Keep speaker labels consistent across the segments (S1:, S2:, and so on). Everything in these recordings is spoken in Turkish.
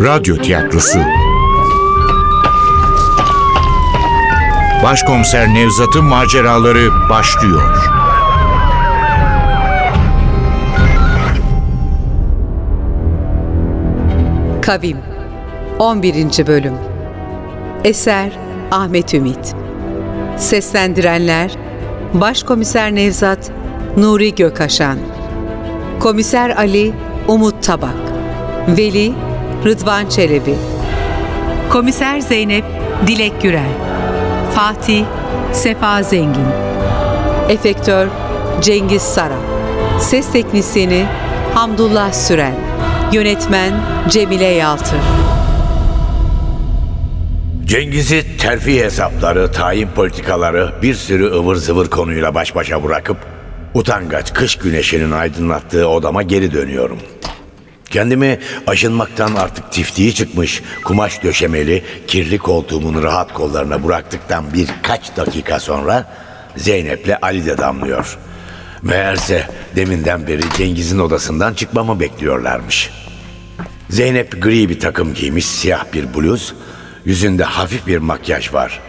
S1: Radyo Tiyatrosu Başkomiser Nevzat'ın maceraları başlıyor.
S2: Kavim 11. Bölüm Eser Ahmet Ümit Seslendirenler Başkomiser Nevzat Nuri Gökaşan Komiser Ali Umut Tabak Veli Rıdvan Çelebi. Komiser Zeynep Dilek Gürel. Fatih Sefa Zengin. Efektör Cengiz Sara. Ses Teknisyeni Hamdullah Süren Yönetmen Cemile Yaltır
S3: Cengiz'i terfi hesapları, tayin politikaları bir sürü ıvır zıvır konuyla baş başa bırakıp utangaç kış güneşinin aydınlattığı odama geri dönüyorum. Kendimi aşınmaktan artık tiftiği çıkmış kumaş döşemeli kirli koltuğumun rahat kollarına bıraktıktan birkaç dakika sonra Zeynep'le Ali de damlıyor. Meğerse deminden beri Cengiz'in odasından çıkmamı bekliyorlarmış. Zeynep gri bir takım giymiş, siyah bir bluz, yüzünde hafif bir makyaj var.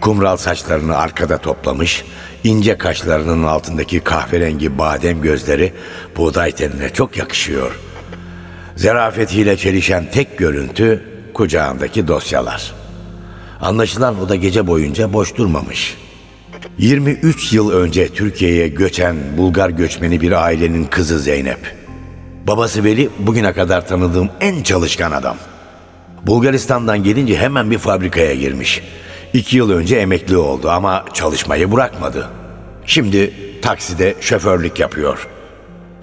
S3: Kumral saçlarını arkada toplamış, ince kaşlarının altındaki kahverengi badem gözleri buğday tenine çok yakışıyor. Zerafetiyle çelişen tek görüntü kucağındaki dosyalar. Anlaşılan o da gece boyunca boş durmamış. 23 yıl önce Türkiye'ye göçen Bulgar göçmeni bir ailenin kızı Zeynep. Babası Veli bugüne kadar tanıdığım en çalışkan adam. Bulgaristan'dan gelince hemen bir fabrikaya girmiş. İki yıl önce emekli oldu ama çalışmayı bırakmadı. Şimdi takside şoförlük yapıyor.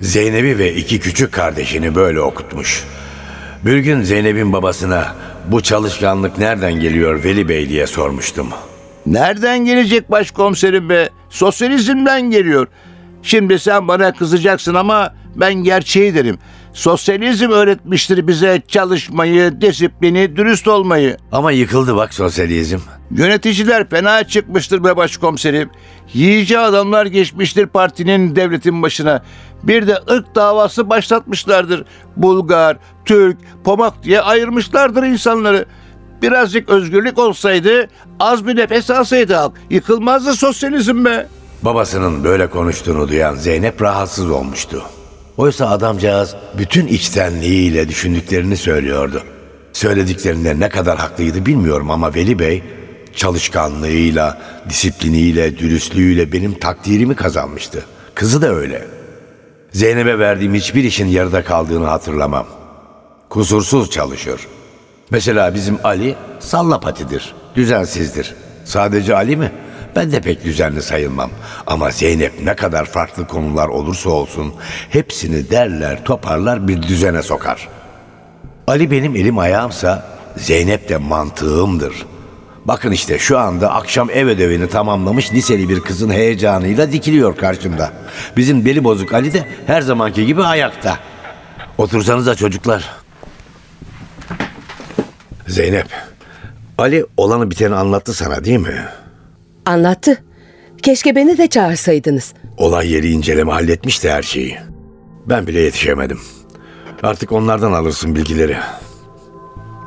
S3: Zeynep'i ve iki küçük kardeşini böyle okutmuş. Bir gün Zeynep'in babasına bu çalışkanlık nereden geliyor Veli Bey diye sormuştum.
S4: Nereden gelecek başkomiserim be? Sosyalizmden geliyor. Şimdi sen bana kızacaksın ama ben gerçeği derim. Sosyalizm öğretmiştir bize çalışmayı, disiplini, dürüst olmayı.
S3: Ama yıkıldı bak sosyalizm.
S4: Yöneticiler fena çıkmıştır be başkomiserim. Yiyici adamlar geçmiştir partinin, devletin başına. Bir de ırk davası başlatmışlardır. Bulgar, Türk, Pomak diye ayırmışlardır insanları. Birazcık özgürlük olsaydı, az bir nefes alsaydı halk. Yıkılmazdı sosyalizm be.
S3: Babasının böyle konuştuğunu duyan Zeynep rahatsız olmuştu. Oysa adamcağız bütün içtenliğiyle düşündüklerini söylüyordu. Söylediklerinde ne kadar haklıydı bilmiyorum ama Veli Bey çalışkanlığıyla, disipliniyle, dürüstlüğüyle benim takdirimi kazanmıştı. Kızı da öyle. Zeynep'e verdiğim hiçbir işin yarıda kaldığını hatırlamam. Kusursuz çalışır. Mesela bizim Ali sallapatidir, düzensizdir. Sadece Ali mi? Ben de pek düzenli sayılmam. Ama Zeynep ne kadar farklı konular olursa olsun hepsini derler, toparlar bir düzene sokar. Ali benim elim ayağımsa Zeynep de mantığımdır. Bakın işte şu anda akşam ev ödevini tamamlamış liseli bir kızın heyecanıyla dikiliyor karşımda. Bizim beli bozuk Ali de her zamanki gibi ayakta. Otursanıza çocuklar. Zeynep, Ali olanı biteni anlattı sana değil mi?
S5: Anlattı. Keşke beni de çağırsaydınız.
S3: Olay yeri inceleme halletmişti her şeyi. Ben bile yetişemedim. Artık onlardan alırsın bilgileri.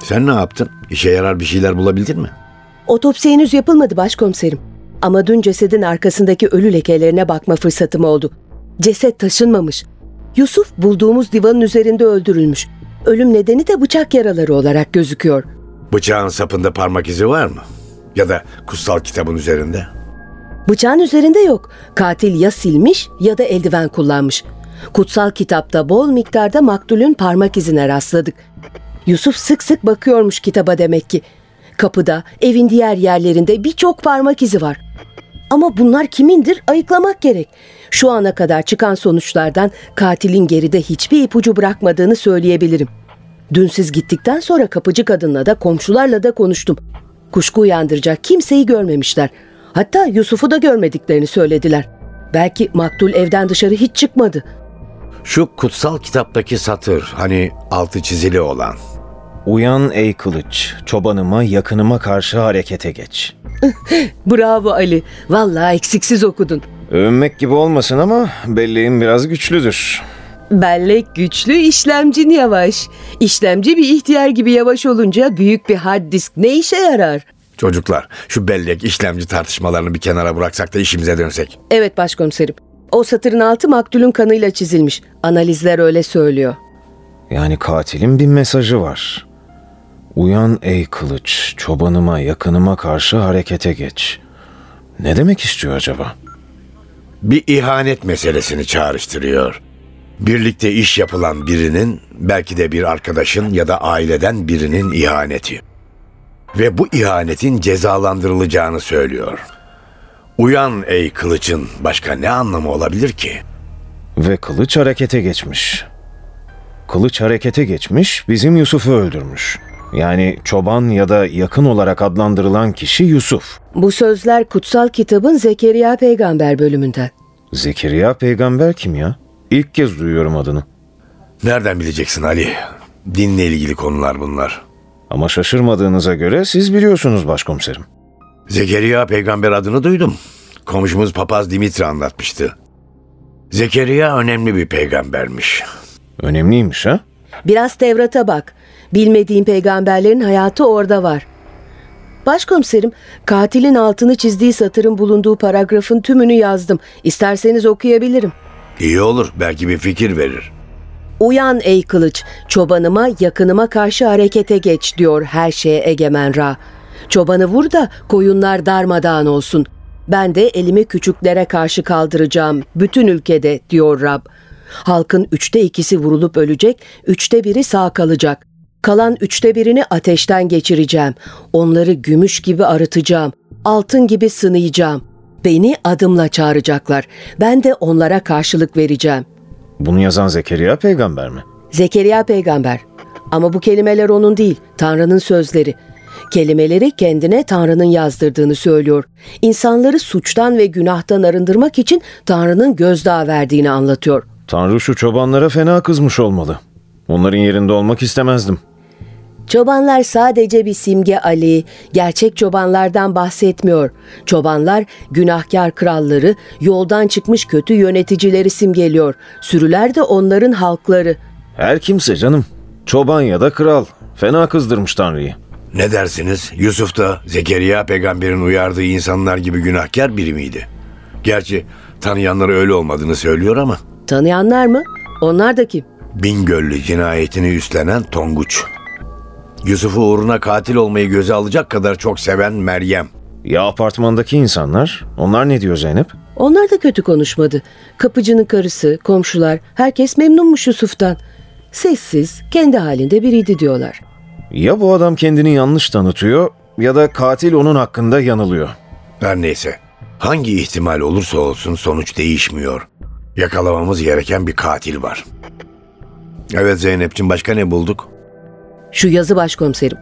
S3: Sen ne yaptın? İşe yarar bir şeyler bulabildin mi?
S5: Otopsi henüz yapılmadı başkomiserim. Ama dün cesedin arkasındaki ölü lekelerine bakma fırsatım oldu. Ceset taşınmamış. Yusuf bulduğumuz divanın üzerinde öldürülmüş. Ölüm nedeni de bıçak yaraları olarak gözüküyor.
S3: Bıçağın sapında parmak izi var mı? Ya da kutsal kitabın üzerinde?
S5: Bıçağın üzerinde yok. Katil ya silmiş ya da eldiven kullanmış. Kutsal kitapta bol miktarda maktulün parmak izine rastladık. Yusuf sık sık bakıyormuş kitaba demek ki. Kapıda, evin diğer yerlerinde birçok parmak izi var. Ama bunlar kimindir ayıklamak gerek. Şu ana kadar çıkan sonuçlardan katilin geride hiçbir ipucu bırakmadığını söyleyebilirim. Dün siz gittikten sonra kapıcı kadınla da komşularla da konuştum. Kuşku uyandıracak kimseyi görmemişler. Hatta Yusuf'u da görmediklerini söylediler. Belki maktul evden dışarı hiç çıkmadı.
S3: Şu kutsal kitaptaki satır hani altı çizili olan.
S6: Uyan ey kılıç, çobanıma yakınıma karşı harekete geç.
S5: Bravo Ali. Vallahi eksiksiz okudun.
S6: Övünmek gibi olmasın ama belleğim biraz güçlüdür.
S5: Bellek güçlü, işlemcin yavaş. İşlemci bir ihtiyar gibi yavaş olunca büyük bir hard disk ne işe yarar?
S3: Çocuklar şu bellek işlemci tartışmalarını bir kenara bıraksak da işimize dönsek.
S5: Evet başkomiserim. O satırın altı maktulün kanıyla çizilmiş. Analizler öyle söylüyor.
S6: Yani katilin bir mesajı var. Uyan ey kılıç, çobanıma, yakınıma karşı harekete geç. Ne demek istiyor acaba?
S3: Bir ihanet meselesini çağrıştırıyor. Birlikte iş yapılan birinin, belki de bir arkadaşın ya da aileden birinin ihaneti. Ve bu ihanetin cezalandırılacağını söylüyor. Uyan ey kılıçın başka ne anlamı olabilir ki?
S6: Ve kılıç harekete geçmiş. Kılıç harekete geçmiş, bizim Yusuf'u öldürmüş. Yani çoban ya da yakın olarak adlandırılan kişi Yusuf.
S5: Bu sözler kutsal kitabın Zekeriya peygamber bölümünden.
S6: Zekeriya peygamber kim ya? İlk kez duyuyorum adını.
S3: Nereden bileceksin Ali? Dinle ilgili konular bunlar.
S6: Ama şaşırmadığınıza göre siz biliyorsunuz başkomiserim.
S3: Zekeriya peygamber adını duydum. Komşumuz papaz Dimitri anlatmıştı. Zekeriya önemli bir peygambermiş.
S6: Önemliymiş ha?
S5: Biraz Tevrat'a bak. Bilmediğin peygamberlerin hayatı orada var. Başkomiserim, katilin altını çizdiği satırın bulunduğu paragrafın tümünü yazdım. İsterseniz okuyabilirim.
S3: İyi olur, belki bir fikir verir.
S5: Uyan ey kılıç, çobanıma, yakınıma karşı harekete geç diyor her şeye egemen Ra. Çobanı vur da koyunlar darmadağın olsun. Ben de elimi küçüklere karşı kaldıracağım bütün ülkede diyor Rab. Halkın üçte ikisi vurulup ölecek, üçte biri sağ kalacak. Kalan üçte birini ateşten geçireceğim. Onları gümüş gibi arıtacağım. Altın gibi sınayacağım. Beni adımla çağıracaklar. Ben de onlara karşılık vereceğim.
S6: Bunu yazan Zekeriya peygamber mi?
S5: Zekeriya peygamber. Ama bu kelimeler onun değil, Tanrı'nın sözleri. Kelimeleri kendine Tanrı'nın yazdırdığını söylüyor. İnsanları suçtan ve günahtan arındırmak için Tanrı'nın gözdağı verdiğini anlatıyor.
S6: Tanrı şu çobanlara fena kızmış olmalı. Onların yerinde olmak istemezdim.
S5: Çobanlar sadece bir simge Ali, gerçek çobanlardan bahsetmiyor. Çobanlar günahkar kralları, yoldan çıkmış kötü yöneticileri simgeliyor. Sürüler de onların halkları.
S6: Her kimse canım. Çoban ya da kral. Fena kızdırmış Tanrı'yı.
S3: Ne dersiniz? Yusuf da Zekeriya peygamberin uyardığı insanlar gibi günahkar biri miydi? Gerçi tanıyanları öyle olmadığını söylüyor ama
S5: Tanıyanlar mı? Onlar da kim?
S3: Bingöllü cinayetini üstlenen Tonguç. Yusuf'u uğruna katil olmayı göze alacak kadar çok seven Meryem.
S6: Ya apartmandaki insanlar? Onlar ne diyor Zeynep?
S5: Onlar da kötü konuşmadı. Kapıcının karısı, komşular, herkes memnunmuş Yusuf'tan. Sessiz, kendi halinde biriydi diyorlar.
S6: Ya bu adam kendini yanlış tanıtıyor ya da katil onun hakkında yanılıyor.
S3: Her neyse. Hangi ihtimal olursa olsun sonuç değişmiyor. Yakalamamız gereken bir katil var. Evet Zeynep'ciğim başka ne bulduk?
S5: Şu yazı başkomiserim.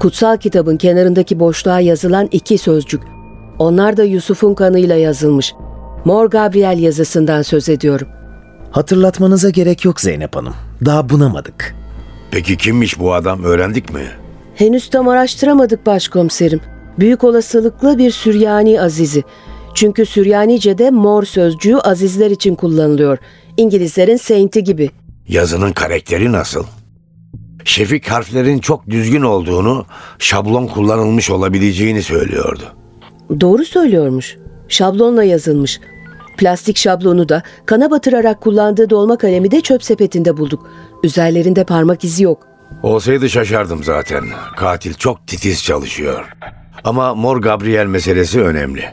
S5: Kutsal kitabın kenarındaki boşluğa yazılan iki sözcük. Onlar da Yusuf'un kanıyla yazılmış. Mor Gabriel yazısından söz ediyorum.
S7: Hatırlatmanıza gerek yok Zeynep Hanım. Daha bunamadık.
S3: Peki kimmiş bu adam öğrendik mi?
S5: Henüz tam araştıramadık başkomiserim. Büyük olasılıkla bir Süryani azizi. Çünkü Süryanice'de mor sözcüğü azizler için kullanılıyor. İngilizlerin saint'i gibi.
S3: Yazının karakteri nasıl? Şefik harflerin çok düzgün olduğunu, şablon kullanılmış olabileceğini söylüyordu.
S5: Doğru söylüyormuş. Şablonla yazılmış. Plastik şablonu da kana batırarak kullandığı dolma kalemi de çöp sepetinde bulduk. Üzerlerinde parmak izi yok.
S3: Olsaydı şaşardım zaten. Katil çok titiz çalışıyor. Ama Mor Gabriel meselesi önemli.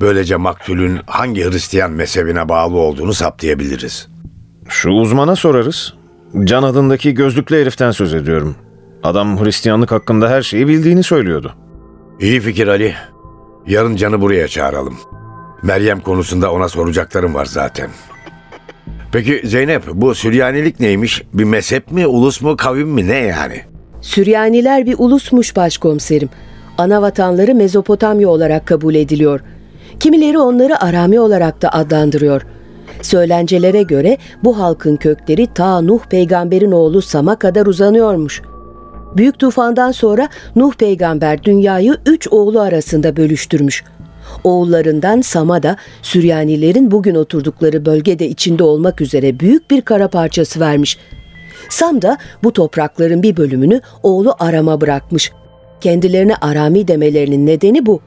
S3: Böylece maktulün hangi Hristiyan mezhebine bağlı olduğunu saptayabiliriz.
S6: Şu uzmana sorarız. Can adındaki gözlüklü heriften söz ediyorum. Adam Hristiyanlık hakkında her şeyi bildiğini söylüyordu.
S3: İyi fikir Ali. Yarın Can'ı buraya çağıralım. Meryem konusunda ona soracaklarım var zaten. Peki Zeynep bu Süryanilik neymiş? Bir mezhep mi, ulus mu, kavim mi ne yani?
S5: Süryaniler bir ulusmuş başkomiserim. Ana vatanları Mezopotamya olarak kabul ediliyor. Kimileri onları Arami olarak da adlandırıyor. Söylencelere göre bu halkın kökleri ta Nuh peygamberin oğlu Sam'a kadar uzanıyormuş. Büyük tufandan sonra Nuh peygamber dünyayı üç oğlu arasında bölüştürmüş. oğullarından Sam'a da Süryanilerin bugün oturdukları bölgede içinde olmak üzere büyük bir kara parçası vermiş. Sam da bu toprakların bir bölümünü oğlu Aram'a bırakmış. Kendilerine Arami demelerinin nedeni bu.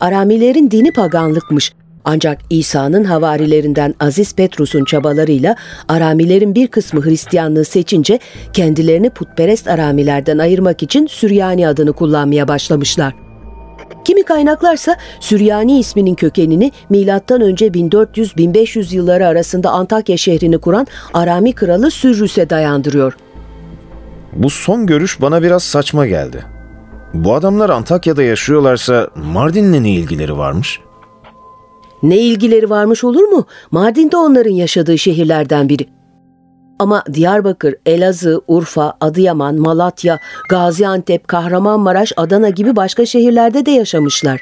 S5: Aramilerin dini paganlıkmış. Ancak İsa'nın havarilerinden Aziz Petrus'un çabalarıyla Aramilerin bir kısmı Hristiyanlığı seçince kendilerini putperest Aramilerden ayırmak için Süryani adını kullanmaya başlamışlar. Kimi kaynaklarsa Süryani isminin kökenini milattan önce 1400-1500 yılları arasında Antakya şehrini kuran Arami kralı Sürrüs'e dayandırıyor.
S6: Bu son görüş bana biraz saçma geldi. Bu adamlar Antakya'da yaşıyorlarsa Mardin'le ne ilgileri varmış?
S5: Ne ilgileri varmış olur mu? Mardin de onların yaşadığı şehirlerden biri. Ama Diyarbakır, Elazığ, Urfa, Adıyaman, Malatya, Gaziantep, Kahramanmaraş, Adana gibi başka şehirlerde de yaşamışlar.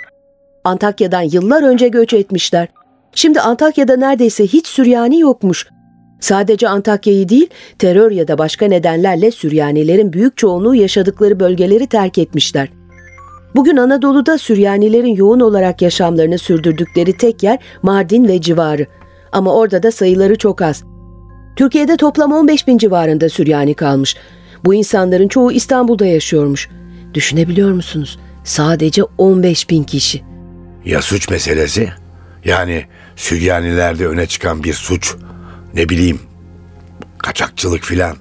S5: Antakya'dan yıllar önce göç etmişler. Şimdi Antakya'da neredeyse hiç Süryani yokmuş. Sadece Antakya'yı değil, terör ya da başka nedenlerle Süryanilerin büyük çoğunluğu yaşadıkları bölgeleri terk etmişler. Bugün Anadolu'da Süryanilerin yoğun olarak yaşamlarını sürdürdükleri tek yer Mardin ve civarı. Ama orada da sayıları çok az. Türkiye'de toplam 15 bin civarında Süryani kalmış. Bu insanların çoğu İstanbul'da yaşıyormuş. Düşünebiliyor musunuz? Sadece 15 bin kişi.
S3: Ya suç meselesi? Yani Süryanilerde öne çıkan bir suç. Ne bileyim kaçakçılık filan.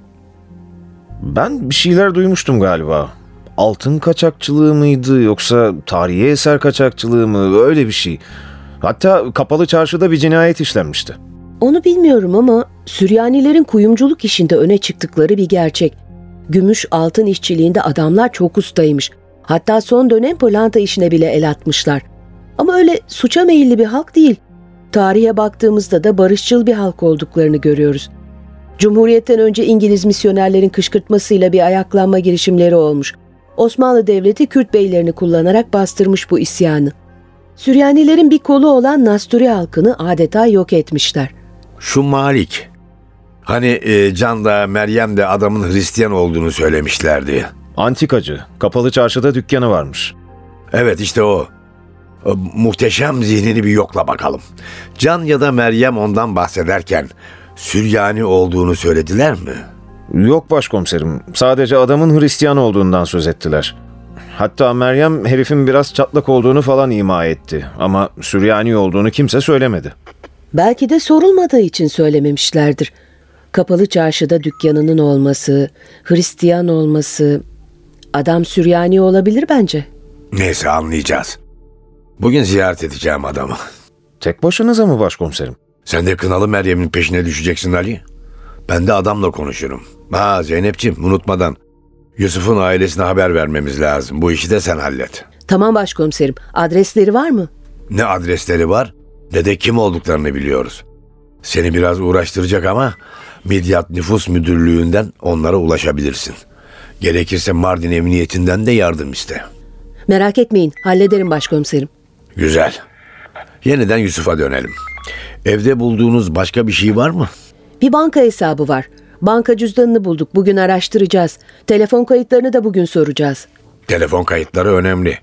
S6: Ben bir şeyler duymuştum galiba. Altın kaçakçılığı mıydı yoksa tarihi eser kaçakçılığı mı öyle bir şey. Hatta kapalı çarşıda bir cinayet işlenmişti.
S5: Onu bilmiyorum ama Süryanilerin kuyumculuk işinde öne çıktıkları bir gerçek. Gümüş altın işçiliğinde adamlar çok ustaymış. Hatta son dönem pırlanta işine bile el atmışlar. Ama öyle suça meyilli bir halk değil. Tarihe baktığımızda da barışçıl bir halk olduklarını görüyoruz. Cumhuriyetten önce İngiliz misyonerlerin kışkırtmasıyla bir ayaklanma girişimleri olmuş. Osmanlı Devleti Kürt beylerini kullanarak bastırmış bu isyanı. Süryanilerin bir kolu olan Nasturi halkını adeta yok etmişler.
S3: Şu Malik. Hani e, Can da Meryem de adamın Hristiyan olduğunu söylemişlerdi.
S6: Antikacı, kapalı çarşıda dükkanı varmış.
S3: Evet işte o. O muhteşem zihnini bir yokla bakalım. Can ya da Meryem ondan bahsederken Süryani olduğunu söylediler mi?
S6: Yok başkomiserim, sadece adamın Hristiyan olduğundan söz ettiler. Hatta Meryem herifin biraz çatlak olduğunu falan ima etti ama Süryani olduğunu kimse söylemedi.
S5: Belki de sorulmadığı için söylememişlerdir. Kapalı çarşıda dükkanının olması, Hristiyan olması, adam Süryani olabilir bence.
S3: Neyse anlayacağız. Bugün ziyaret edeceğim adamı.
S6: Tek başınıza mı başkomiserim?
S3: Sen de Kınalı Meryem'in peşine düşeceksin Ali. Ben de adamla konuşurum. Ha Zeynep'ciğim unutmadan. Yusuf'un ailesine haber vermemiz lazım. Bu işi de sen hallet.
S5: Tamam başkomiserim. Adresleri var mı?
S3: Ne adresleri var ne de kim olduklarını biliyoruz. Seni biraz uğraştıracak ama Midyat Nüfus Müdürlüğü'nden onlara ulaşabilirsin. Gerekirse Mardin Emniyetinden de yardım iste.
S5: Merak etmeyin. Hallederim başkomiserim.
S3: Güzel. Yeniden Yusuf'a dönelim. Evde bulduğunuz başka bir şey var mı?
S5: Bir banka hesabı var. Banka cüzdanını bulduk. Bugün araştıracağız. Telefon kayıtlarını da bugün soracağız.
S3: Telefon kayıtları önemli.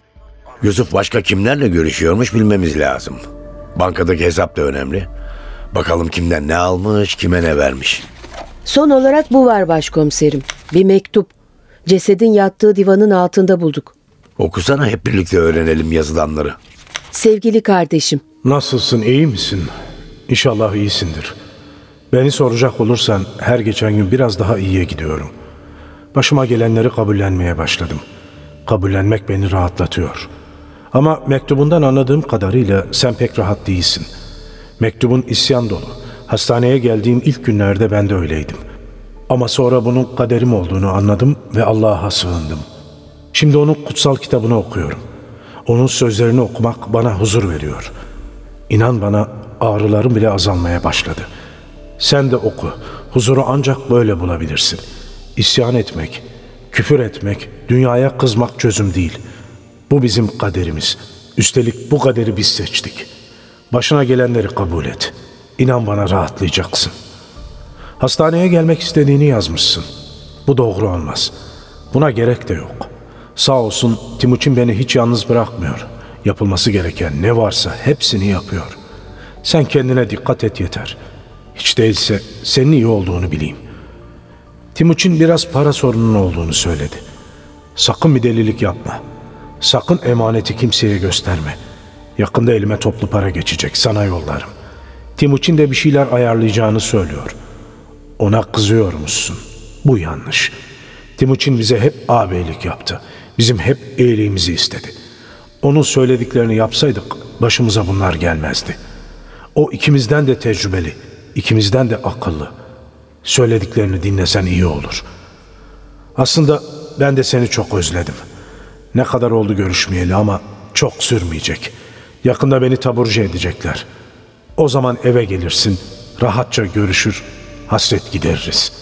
S3: Yusuf başka kimlerle görüşüyormuş bilmemiz lazım. Bankadaki hesap da önemli. Bakalım kimden ne almış, kime ne vermiş.
S5: Son olarak bu var başkomiserim. Bir mektup. Cesedin yattığı divanın altında bulduk.
S3: Okusana hep birlikte öğrenelim yazılanları.
S5: Sevgili kardeşim,
S8: Nasılsın, iyi misin? İnşallah iyisindir. Beni soracak olursan her geçen gün biraz daha iyiye gidiyorum. Başıma gelenleri kabullenmeye başladım. Kabullenmek beni rahatlatıyor. Ama mektubundan anladığım kadarıyla sen pek rahat değilsin. Mektubun isyan dolu. Hastaneye geldiğim ilk günlerde ben de öyleydim. Ama sonra bunun kaderim olduğunu anladım ve Allah'a sığındım. Şimdi onun kutsal kitabını okuyorum. Onun sözlerini okumak bana huzur veriyor. İnan bana ağrılarım bile azalmaya başladı. Sen de oku. Huzuru ancak böyle bulabilirsin. İsyan etmek, küfür etmek, dünyaya kızmak çözüm değil. Bu bizim kaderimiz. Üstelik bu kaderi biz seçtik. Başına gelenleri kabul et. İnan bana rahatlayacaksın. Hastaneye gelmek istediğini yazmışsın. Bu doğru olmaz. Buna gerek de yok. Sağ olsun Timuçin beni hiç yalnız bırakmıyor. Yapılması gereken ne varsa hepsini yapıyor. Sen kendine dikkat et yeter. Hiç değilse senin iyi olduğunu bileyim. Timuçin biraz para sorunun olduğunu söyledi. Sakın bir delilik yapma. Sakın emaneti kimseye gösterme. Yakında elime toplu para geçecek. Sana yollarım. Timuçin de bir şeyler ayarlayacağını söylüyor. Ona kızıyormuşsun. Bu yanlış. Timuçin bize hep ağabeylik yaptı. Bizim hep iyiliğimizi istedi. Onun söylediklerini yapsaydık başımıza bunlar gelmezdi. O ikimizden de tecrübeli, ikimizden de akıllı. Söylediklerini dinlesen iyi olur. Aslında ben de seni çok özledim. Ne kadar oldu görüşmeyeli ama çok sürmeyecek. Yakında beni taburcu edecekler. O zaman eve gelirsin, rahatça görüşür, hasret gideririz.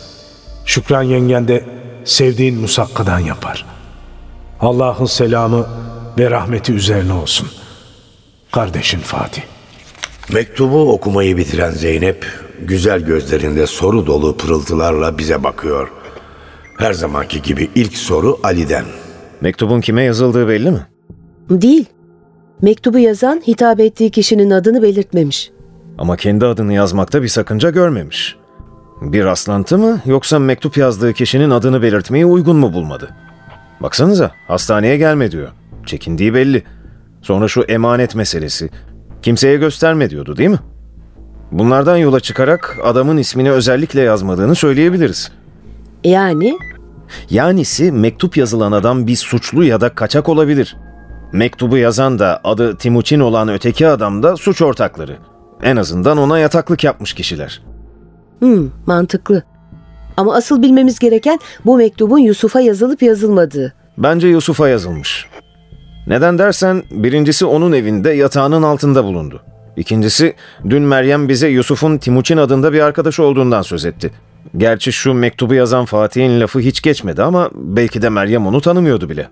S8: Şükran yengen de sevdiğin musakkadan yapar. Allah'ın selamı ve rahmeti üzerine olsun. Kardeşin Fatih.
S3: Mektubu okumayı bitiren Zeynep, güzel gözlerinde soru dolu pırıltılarla bize bakıyor. Her zamanki gibi ilk soru Ali'den.
S6: Mektubun kime yazıldığı belli mi?
S5: Değil. Mektubu yazan hitap ettiği kişinin adını belirtmemiş.
S6: Ama kendi adını yazmakta bir sakınca görmemiş. Bir rastlantı mı yoksa mektup yazdığı kişinin adını belirtmeyi uygun mu bulmadı? Baksanıza hastaneye gelme diyor. Çekindiği belli. Sonra şu emanet meselesi. Kimseye gösterme diyordu değil mi? Bunlardan yola çıkarak adamın ismini özellikle yazmadığını söyleyebiliriz.
S5: Yani
S6: Yanisi mektup yazılan adam bir suçlu ya da kaçak olabilir. Mektubu yazan da adı Timuçin olan öteki adam da suç ortakları. En azından ona yataklık yapmış kişiler.
S5: hmm, mantıklı. Ama asıl bilmemiz gereken bu mektubun Yusuf'a yazılıp yazılmadığı.
S6: Bence Yusuf'a yazılmış. Neden dersen birincisi onun evinde yatağının altında bulundu. İkincisi dün Meryem bize Yusuf'un Timuçin adında bir arkadaşı olduğundan söz etti. Gerçi şu mektubu yazan Fatih'in lafı hiç geçmedi ama belki de Meryem onu tanımıyordu bile.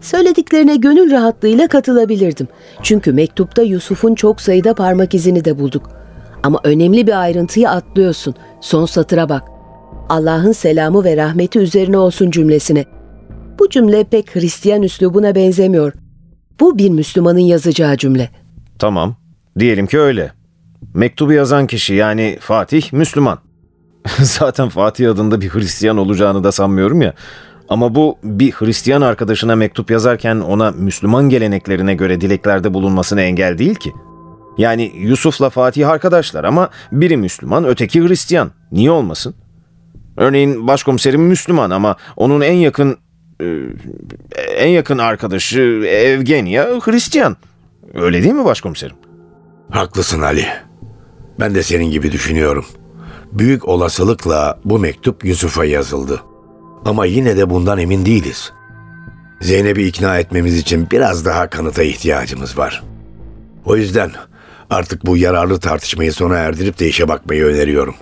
S5: Söylediklerine gönül rahatlığıyla katılabilirdim. Çünkü mektupta Yusuf'un çok sayıda parmak izini de bulduk. Ama önemli bir ayrıntıyı atlıyorsun. Son satıra bak. Allah'ın selamı ve rahmeti üzerine olsun cümlesine. Bu cümle pek Hristiyan üslubuna benzemiyor. Bu bir Müslümanın yazacağı cümle.
S6: Tamam. Diyelim ki öyle. Mektubu yazan kişi yani Fatih Müslüman. Zaten Fatih adında bir Hristiyan olacağını da sanmıyorum ya. Ama bu bir Hristiyan arkadaşına mektup yazarken ona Müslüman geleneklerine göre dileklerde bulunmasına engel değil ki. Yani Yusuf'la Fatih arkadaşlar ama biri Müslüman, öteki Hristiyan. Niye olmasın? Örneğin başkomiserim Müslüman ama onun en yakın e, en yakın arkadaşı Evgenya Hristiyan. Öyle değil mi başkomiserim?
S3: Haklısın Ali. Ben de senin gibi düşünüyorum. Büyük olasılıkla bu mektup Yusuf'a yazıldı. Ama yine de bundan emin değiliz. Zeynep'i ikna etmemiz için biraz daha kanıta ihtiyacımız var. O yüzden artık bu yararlı tartışmayı sona erdirip de işe bakmayı öneriyorum.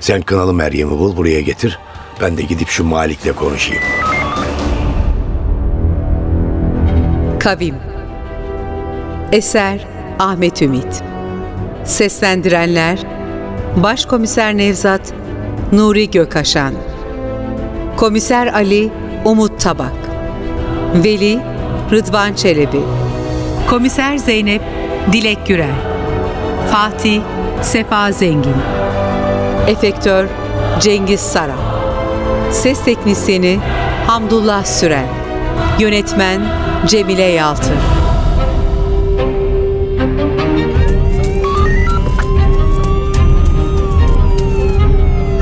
S3: Sen kınalı Meryem'i bul buraya getir. Ben de gidip şu Malik'le konuşayım.
S2: Kavim Eser Ahmet Ümit. Seslendirenler Başkomiser Nevzat Nuri Gökaşan Komiser Ali Umut Tabak. Veli Rıdvan Çelebi. Komiser Zeynep Dilek Gürel. Fatih Sefa Zengin. Efektör Cengiz Sara. Ses Teknisyeni Hamdullah Süren Yönetmen Cemile Yaltır